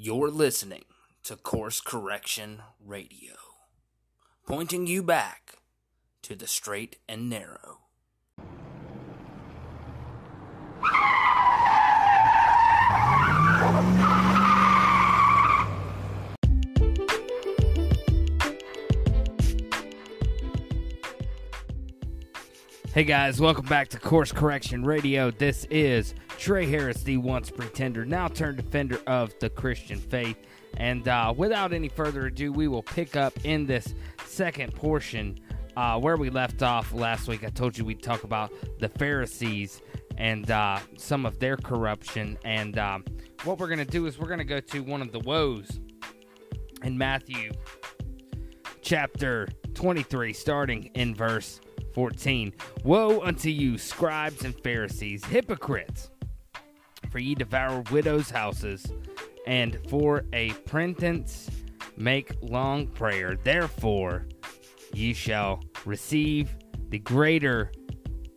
You're listening to Course Correction Radio, pointing you back to the straight and narrow. Hey guys, welcome back to Course Correction Radio. This is Trey Harris, the once pretender, now turned defender of the Christian faith. And uh, without any further ado, we will pick up in this second portion uh, where we left off last week. I told you we'd talk about the Pharisees and uh, some of their corruption. And um, what we're going to do is we're going to go to one of the woes in Matthew chapter 23, starting in verse 14. Woe unto you, scribes and Pharisees, hypocrites! For ye devour widows' houses, and for a pretense make long prayer. Therefore ye shall receive the greater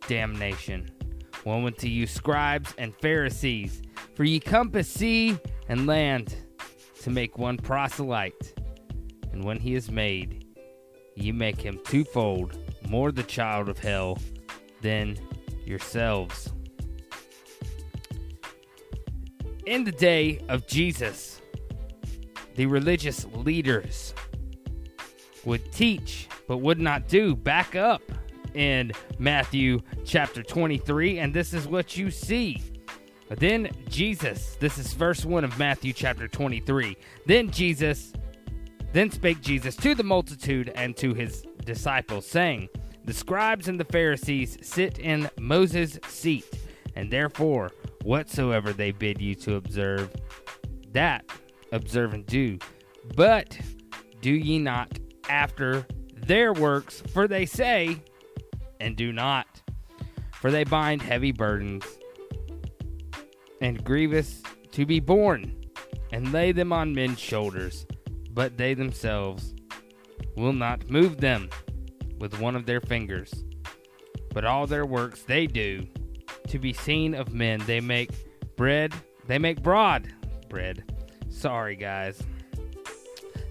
damnation. Woe unto you, scribes and Pharisees! For ye compass sea and land to make one proselyte, and when he is made, ye make him twofold more the child of hell than yourselves. In the day of Jesus, the religious leaders would teach but would not do. Back up in Matthew chapter 23, and this is what you see. Then Jesus, this is verse 1 of Matthew chapter 23. Then Jesus, then spake Jesus to the multitude and to his disciples, saying, The scribes and the Pharisees sit in Moses' seat, and therefore whatsoever they bid you to observe, that observe and do. But do ye not after their works, for they say, and do not. For they bind heavy burdens and grievous to be borne, and lay them on men's shoulders, but they themselves will not move them with one of their fingers. But all their works they do to be seen of men. They make bread, they make broad bread. Sorry, guys.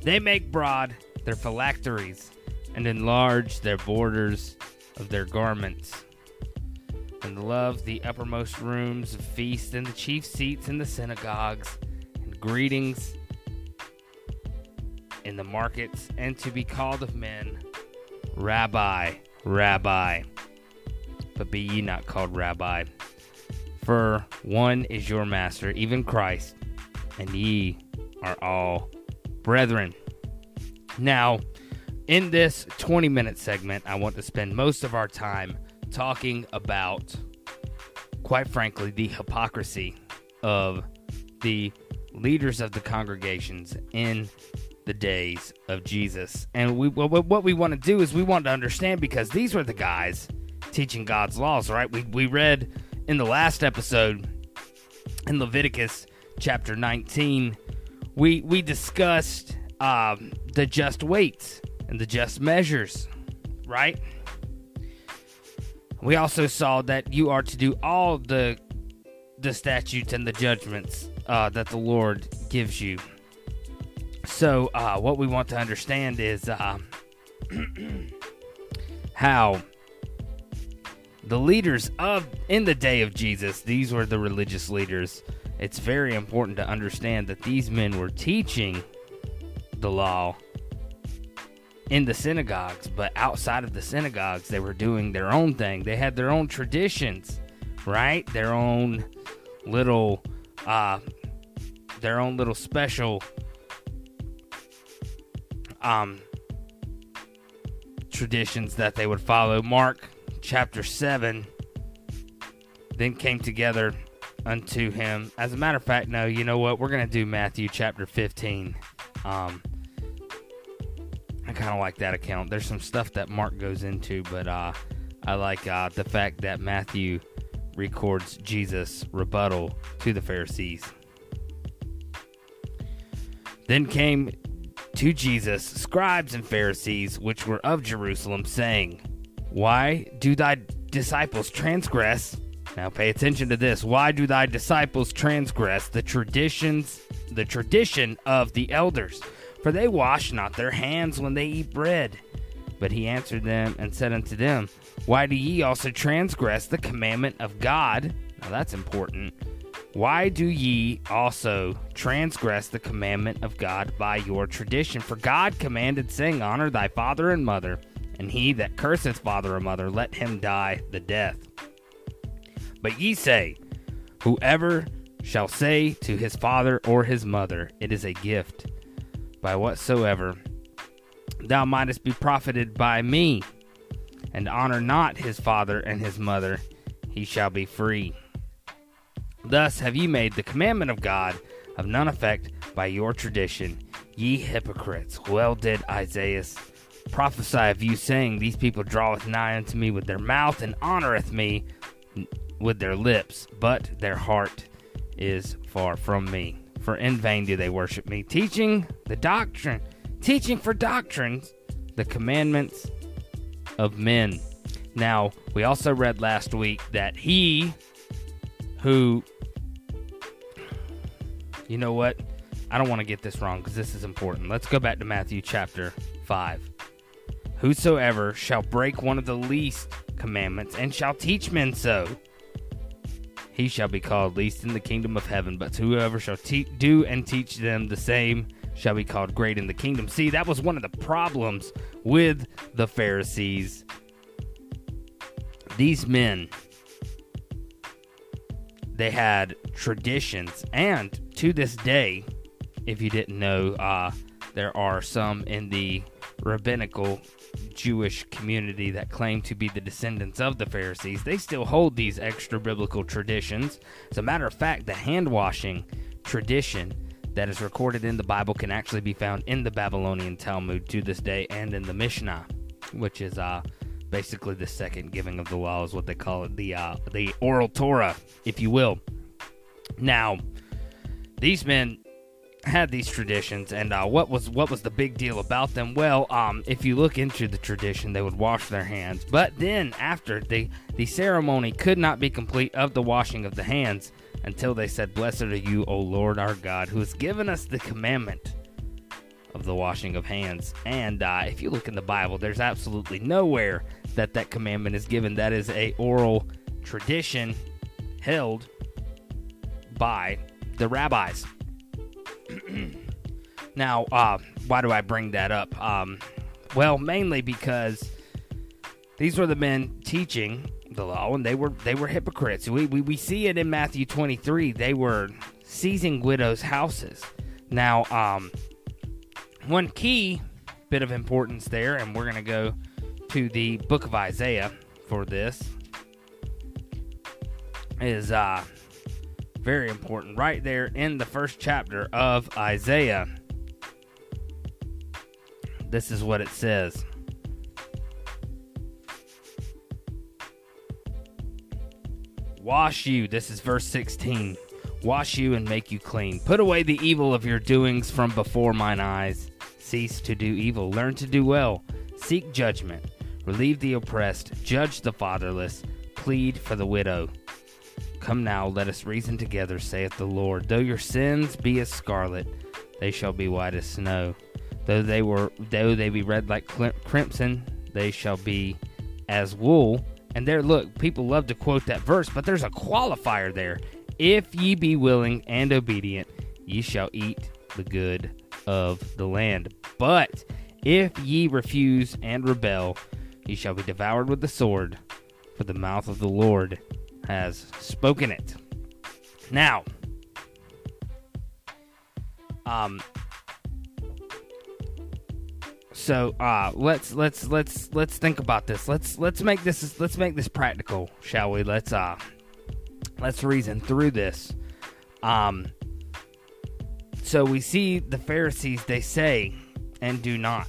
They make broad their phylacteries and enlarge their borders of their garments. And love the uppermost rooms of feasts and the chief seats in the synagogues and greetings in the markets and to be called of men Rabbi, Rabbi. But be ye not called Rabbi, for one is your master, even Christ, and ye are all brethren. Now, in this 20 minute segment, I want to spend most of our time talking about, quite frankly, the hypocrisy of the leaders of the congregations in the days of Jesus. And we what we want to do is we want to understand because these were the guys teaching God's laws, right? We we read in the last episode in Leviticus chapter 19, we we discussed um, the just weights and the just measures, right? We also saw that you are to do all the the statutes and the judgments uh, that the Lord gives you. So, uh, what we want to understand is uh, how the leaders of in the day of Jesus, these were the religious leaders. It's very important to understand that these men were teaching the law in the synagogues, but outside of the synagogues, they were doing their own thing. They had their own traditions, right? Their own little, uh, their own little special um, traditions that they would follow. Mark chapter 7 then came together unto him. As a matter of fact, no, you know what? We're going to do Matthew chapter 15. Um, I kind of like that account. There's some stuff that Mark goes into, but uh, I like uh, the fact that Matthew records Jesus' rebuttal to the Pharisees. Then came to Jesus scribes and Pharisees which were of Jerusalem, saying, Why do thy disciples transgress? Now pay attention to this. Why do thy disciples transgress the traditions the tradition of the elders, for they wash not their hands when they eat bread. But he answered them and said unto them, Why do ye also transgress the commandment of God? Now that's important. Why do ye also transgress the commandment of God by your tradition? For God commanded, saying, Honor thy father and mother, and he that curseth father or mother, let him die the death. But ye say, Whoever shall say to his father or his mother, It is a gift, by whatsoever thou mightest be profited by me, and honor not his father and his mother, he shall be free. Thus have ye made the commandment of God of none effect by your tradition, ye hypocrites. Well did Isaiah prophesy of you, saying, These people draweth nigh unto me with their mouth, and honoreth me with their lips, but their heart is far from me. For in vain do they worship me, teaching the doctrine, teaching for doctrines the commandments of men. Now, we also read last week that he who you know what? I don't want to get this wrong because this is important. Let's go back to Matthew chapter 5. Whosoever shall break one of the least commandments and shall teach men so, he shall be called least in the kingdom of heaven. But whoever shall te- do and teach them the same shall be called great in the kingdom. See, that was one of the problems with the Pharisees. These men they had traditions, and to this day, if you didn't know, uh, there are some in the rabbinical Jewish community that claim to be the descendants of the Pharisees. They still hold these extra biblical traditions. As a matter of fact, the hand washing tradition that is recorded in the Bible can actually be found in the Babylonian Talmud to this day and in the Mishnah, which is uh, basically the second giving of the law is what they call it the uh, the oral Torah, if you will. Now, these men had these traditions, and uh, what was what was the big deal about them? Well, um, if you look into the tradition, they would wash their hands, but then after the the ceremony could not be complete of the washing of the hands until they said, "Blessed are you, O Lord our God, who has given us the commandment." Of the washing of hands, and uh, if you look in the Bible, there's absolutely nowhere that that commandment is given. That is a oral tradition held by the rabbis. now, uh, why do I bring that up? Um, well, mainly because these were the men teaching the law, and they were they were hypocrites. We we, we see it in Matthew 23. They were seizing widows' houses. Now, um, one key bit of importance there, and we're gonna go to the book of Isaiah for this is uh, very important right there in the first chapter of Isaiah. This is what it says. Wash you, this is verse 16. Wash you and make you clean. Put away the evil of your doings from before mine eyes. Cease to do evil. Learn to do well. Seek judgment relieve the oppressed, judge the fatherless, plead for the widow. Come now, let us reason together, saith the Lord. Though your sins be as scarlet, they shall be white as snow. Though they were, though they be red like crimson, they shall be as wool. And there, look, people love to quote that verse, but there's a qualifier there. If ye be willing and obedient, ye shall eat the good of the land. But if ye refuse and rebel, ye shall be devoured with the sword, for the mouth of the Lord has spoken it. Now, um, so uh, let's let's let's let's think about this. Let's let's make this let's make this practical, shall we? Let's uh, let's reason through this. Um, so we see the Pharisees; they say and do not.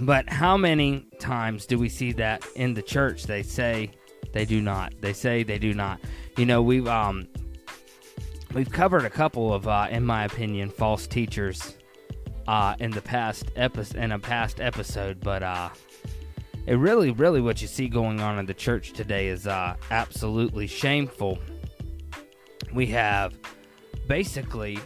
But how many times do we see that in the church? They say they do not. They say they do not. You know, we've um we've covered a couple of, uh, in my opinion, false teachers uh, in the past episode in a past episode, but uh, it really, really what you see going on in the church today is uh, absolutely shameful. We have basically,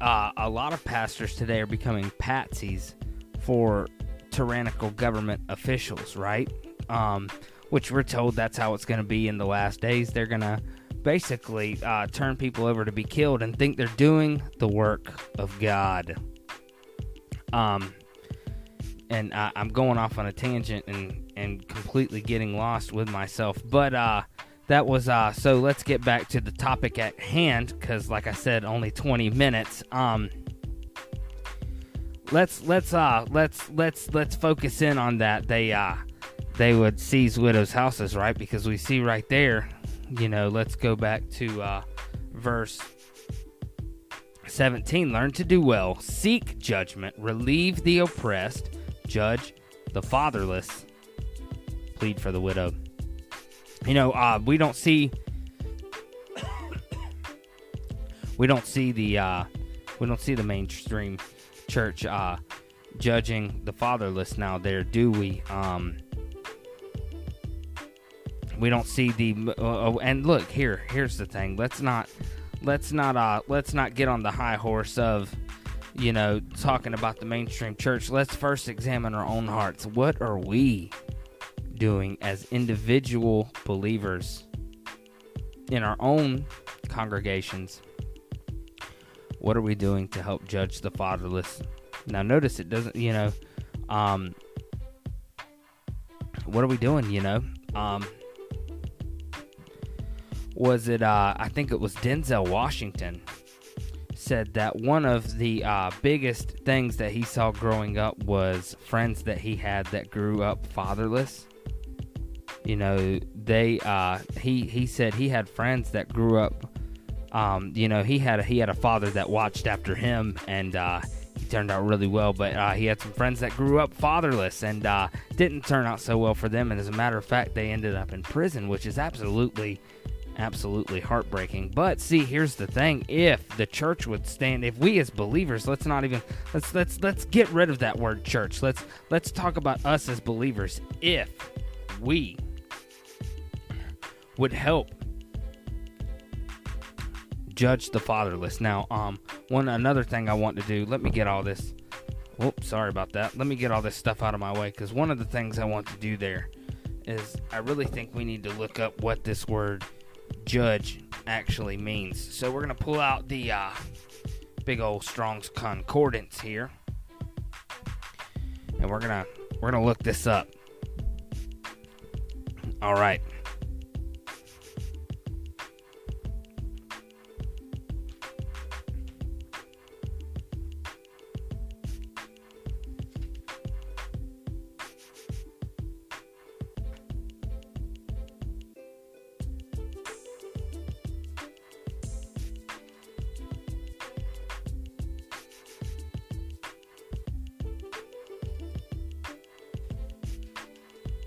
uh, a lot of pastors today are becoming patsies for tyrannical government officials, right? Um, which we're told that's how it's going to be in the last days. They're going to basically uh, turn people over to be killed and think they're doing the work of God. Um, and uh, I'm going off on a tangent and and completely getting lost with myself. But uh, that was uh, so. Let's get back to the topic at hand, because like I said, only 20 minutes. Um, let's let's uh let's let's let's focus in on that. They uh they would seize widows' houses, right? Because we see right there, you know. Let's go back to uh, verse 17 learn to do well seek judgment relieve the oppressed judge the fatherless plead for the widow you know uh, we don't see we don't see the uh, we don't see the mainstream church uh, judging the fatherless now there do we? Um, we don't see the uh, and look here here's the thing. Let's not let's not uh let's not get on the high horse of you know talking about the mainstream church. Let's first examine our own hearts. What are we doing as individual believers in our own congregations what are we doing to help judge the fatherless now notice it doesn't you know um what are we doing you know um was it uh, I think it was Denzel Washington said that one of the uh, biggest things that he saw growing up was friends that he had that grew up fatherless. You know, they uh, he he said he had friends that grew up. Um, you know, he had a, he had a father that watched after him, and uh, he turned out really well. But uh, he had some friends that grew up fatherless and uh, didn't turn out so well for them. And as a matter of fact, they ended up in prison, which is absolutely absolutely heartbreaking. But see, here's the thing: if the church would stand, if we as believers, let's not even let's let's let's get rid of that word church. Let's let's talk about us as believers. If we would help judge the fatherless. Now, um, one another thing I want to do. Let me get all this. Whoops, sorry about that. Let me get all this stuff out of my way because one of the things I want to do there is I really think we need to look up what this word judge actually means. So we're gonna pull out the uh, big old Strong's Concordance here, and we're gonna we're gonna look this up. All right.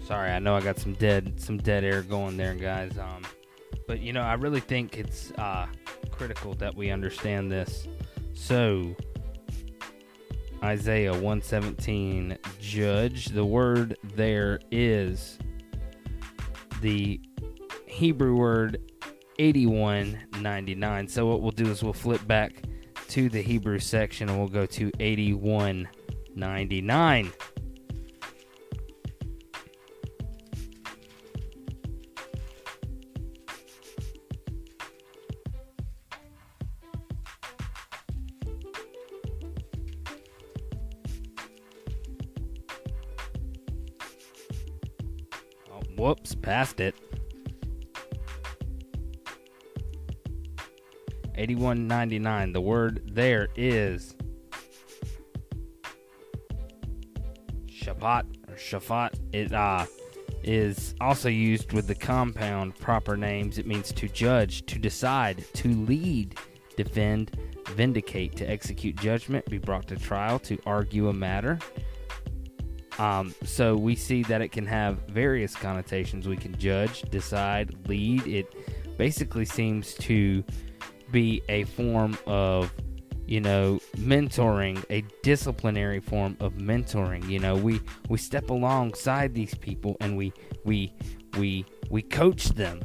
Sorry, I know I got some dead some dead air going there, guys. Um, but you know, I really think it's uh, critical that we understand this. So, Isaiah 117, judge. The word there is the Hebrew word 8199. So what we'll do is we'll flip back to the Hebrew section and we'll go to 8199. Whoops, passed it. 81.99. The word there is Shabbat or Shaphat. It uh, is also used with the compound proper names. It means to judge, to decide, to lead, defend, vindicate, to execute judgment, be brought to trial, to argue a matter. Um, so we see that it can have various connotations. We can judge, decide, lead. It basically seems to be a form of, you know, mentoring, a disciplinary form of mentoring. You know, we we step alongside these people and we we we we coach them.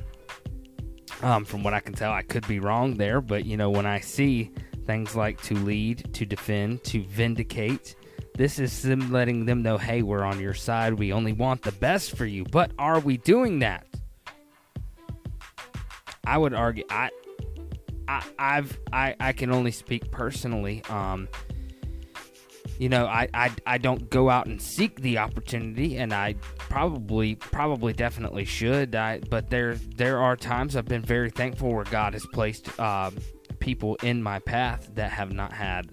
Um, from what I can tell, I could be wrong there, but you know, when I see things like to lead, to defend, to vindicate, this is them letting them know, hey, we're on your side. We only want the best for you. But are we doing that? I would argue I I I've I, I can only speak personally. Um you know, I, I I don't go out and seek the opportunity and I probably probably definitely should. I but there there are times I've been very thankful where God has placed um, people in my path that have not had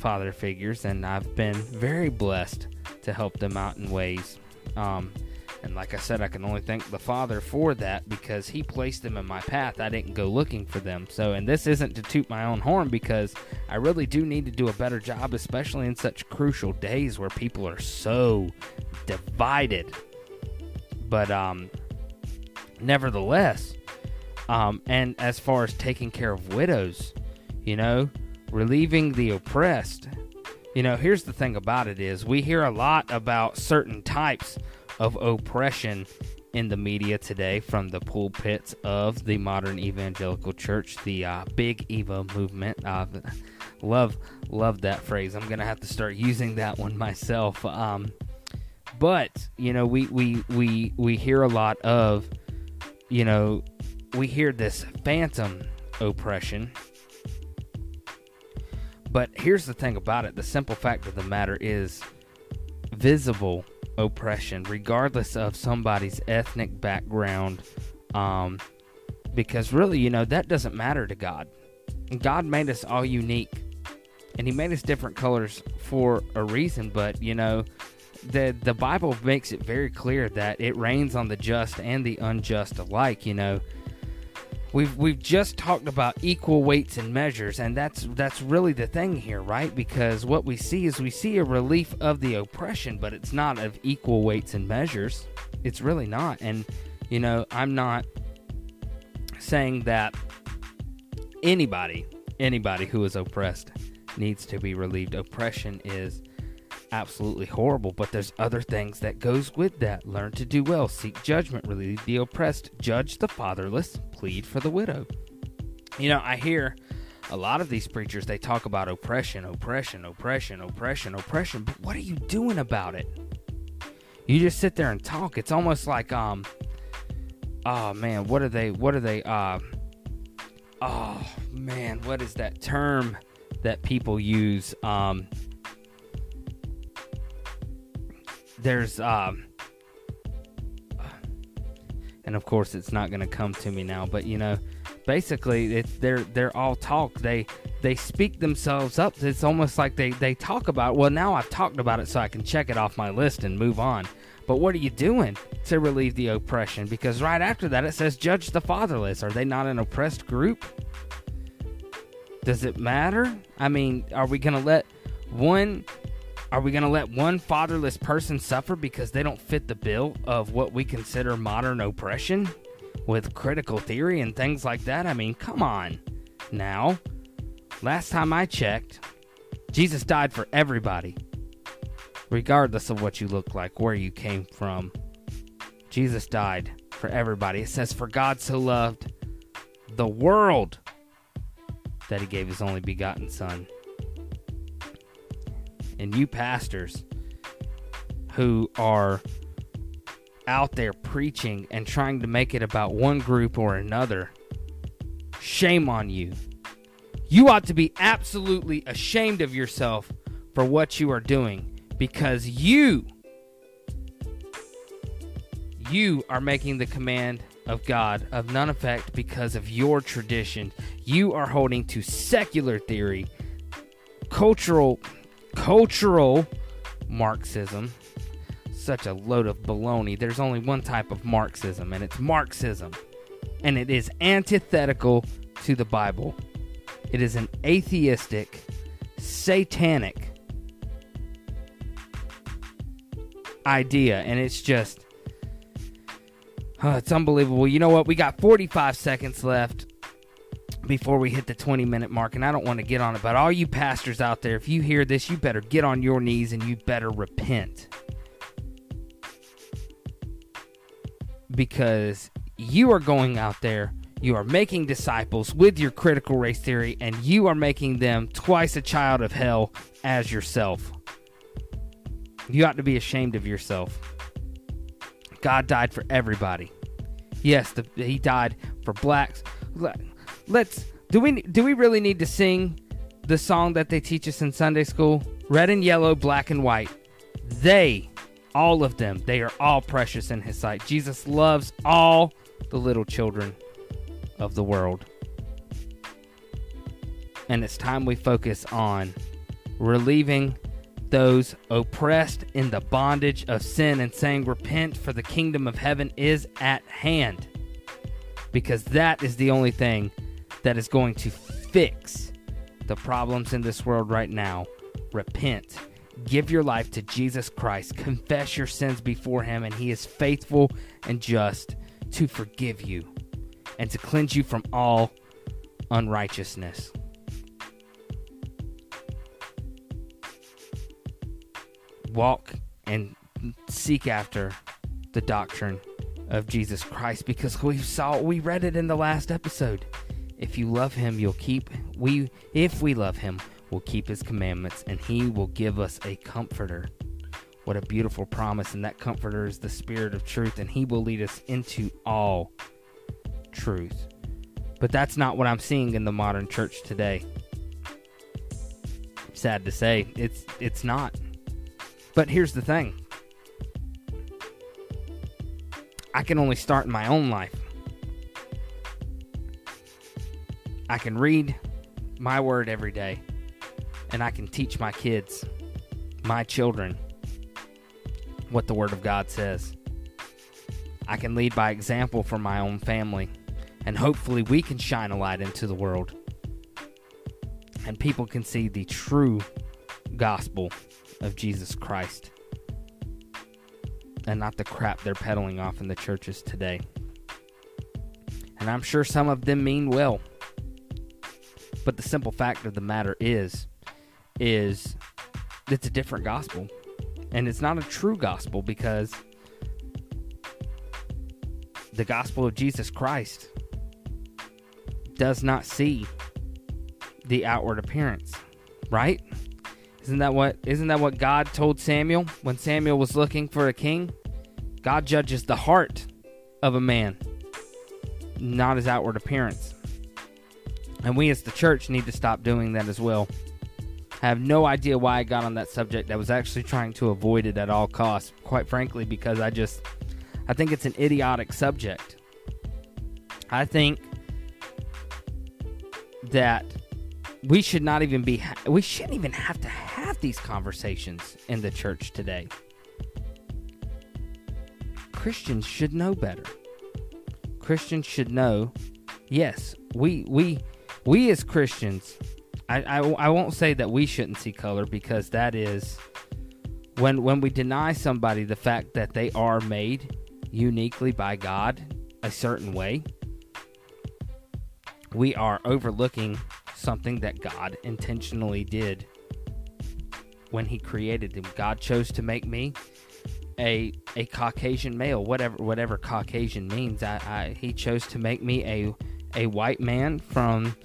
father figures, and I've been very blessed to help them out in ways. Um, and like I said, I can only thank the Father for that because He placed them in my path. I didn't go looking for them. So, and this isn't to toot my own horn because I really do need to do a better job, especially in such crucial days where people are so divided. But, um, nevertheless, um, and as far as taking care of widows, you know, relieving the oppressed. You know, here's the thing about it is we hear a lot about certain types of oppression in the media today from the pulpits of the modern evangelical church, the uh, Big Eva movement. Uh, love, love that phrase. I'm gonna have to start using that one myself. Um, but you know, we we we we hear a lot of, you know, we hear this phantom oppression but here's the thing about it the simple fact of the matter is visible oppression, regardless of somebody's ethnic background. Um, because really, you know, that doesn't matter to God. God made us all unique, and He made us different colors for a reason. But you know, the the Bible makes it very clear that it rains on the just and the unjust alike. You know, We've we've just talked about equal weights and measures, and that's that's really the thing here, right? Because what we see is we see a relief of the oppression, but it's not of equal weights and measures. It's really not. And you know, I'm not saying that anybody anybody who is oppressed needs to be relieved. Oppression is absolutely horrible, but there's other things that goes with that. Learn to do well, seek judgment, relieve the oppressed, judge the fatherless, plead for the widow. You know, I hear a lot of these preachers they talk about oppression, oppression, oppression, oppression, oppression, but what are you doing about it? You just sit there and talk. It's almost like um oh man, what are they what are they uh oh man, what is that term that people use um there's um and of course it's not going to come to me now but you know basically it's they're they're all talk. They they speak themselves up. It's almost like they they talk about well now i've talked about it so i can check it off my list and move on. But what are you doing to relieve the oppression? Because right after that it says judge the fatherless. Are they not an oppressed group? Does it matter? I mean are we going to let one are we going to let one fatherless person suffer because they don't fit the bill of what we consider modern oppression with critical theory and things like that? I mean, come on. Now, last time I checked, Jesus died for everybody, regardless of what you look like, where you came from. Jesus died for everybody. It says, For God so loved the world that he gave his only begotten Son and you pastors who are out there preaching and trying to make it about one group or another, shame on you. You ought to be absolutely ashamed of yourself for what you are doing because you you are making the command of God of none effect because of your tradition. You are holding to secular theory, cultural cultural Marxism. Such a load of baloney. There's only one type of Marxism, and it's Marxism. And it is antithetical to the Bible. It is an atheistic, satanic idea, and it's just. Oh, it's unbelievable. You know what? We got 45 seconds left before we hit the 20 minute mark, and I don't want to get on it, but all you pastors out there, if you hear this, you better get on your knees and you better repent. Because you are going out there, You are making disciples with your critical race theory, and you are making them twice a child of hell as yourself. You ought to be ashamed of yourself. God died for everybody. Yes, the, he died for blacks. Let's do we do we really need to sing the song that they teach us in Sunday school? Red and yellow, black and white. They, all of them, they are all precious in his sight. Jesus loves all the little children of the world. And it's time we focus on relieving those oppressed in the bondage of sin and saying, Repent, for the kingdom of heaven is at hand. Because that is the only thing that is going to fix the problems in this world right now. Repent. Give your life to Jesus Christ. Confess your sins before Him, and He is faithful and just to forgive you and to cleanse you from all unrighteousness. Walk and seek after the doctrine of Jesus Christ because we saw we read it in the last episode. If you love him, you'll keep we if we love him, we'll keep his commandments and he will give us a comforter. What a beautiful promise and that comforter is the spirit of truth and he will lead us into all truth. But that's not what I'm seeing in the modern church today. Sad to say, it's it's not. But here's the thing. I can only start in my own life. I can read my word every day, and I can teach my kids, my children, what the Word of God says. I can lead by example for my own family and hopefully we can shine a light into the world and people can see the true gospel of Jesus Christ and not the crap they're peddling off in the churches today. And I'm sure some of them mean well. But the simple fact of the matter is is it's a different gospel. And it's not a true gospel because the gospel of Jesus Christ does not see the outward appearance, right? Isn't that what isn't that what God told Samuel when Samuel was looking for a king? God judges the heart of a man, not his outward appearance. And we as the church need to stop doing that as well. I have no idea why I got on that subject. I was actually trying to avoid it at all costs, quite frankly, because I just I think it's an idiotic subject. I think that we should not even be we shouldn't even have to have these conversations in the church today christians should know better christians should know yes we we we as christians I, I, I won't say that we shouldn't see color because that is when when we deny somebody the fact that they are made uniquely by God a certain way we are overlooking something that God intentionally did when he created them. God chose to make me a a Caucasian male, whatever whatever Caucasian means. I, I he chose to make me a a white man from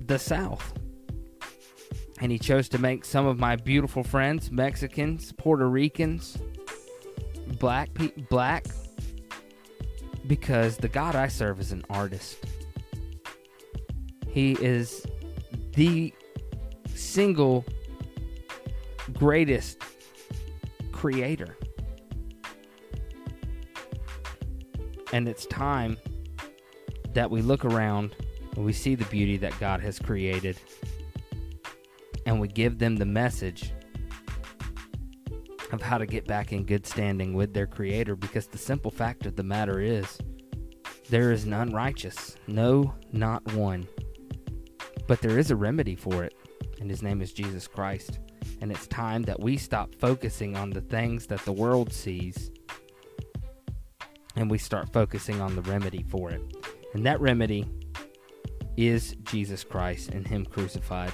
the South. And he chose to make some of my beautiful friends Mexicans, Puerto Ricans, black pe- black because the God I serve is an artist. He is the single greatest creator. And it's time that we look around and we see the beauty that God has created and we give them the message of how to get back in good standing with their creator because the simple fact of the matter is there is none righteous no not one but there is a remedy for it, and his name is Jesus Christ. And it's time that we stop focusing on the things that the world sees and we start focusing on the remedy for it. And that remedy is Jesus Christ and Him crucified.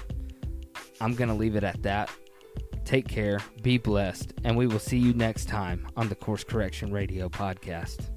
I'm going to leave it at that. Take care, be blessed, and we will see you next time on the Course Correction Radio Podcast.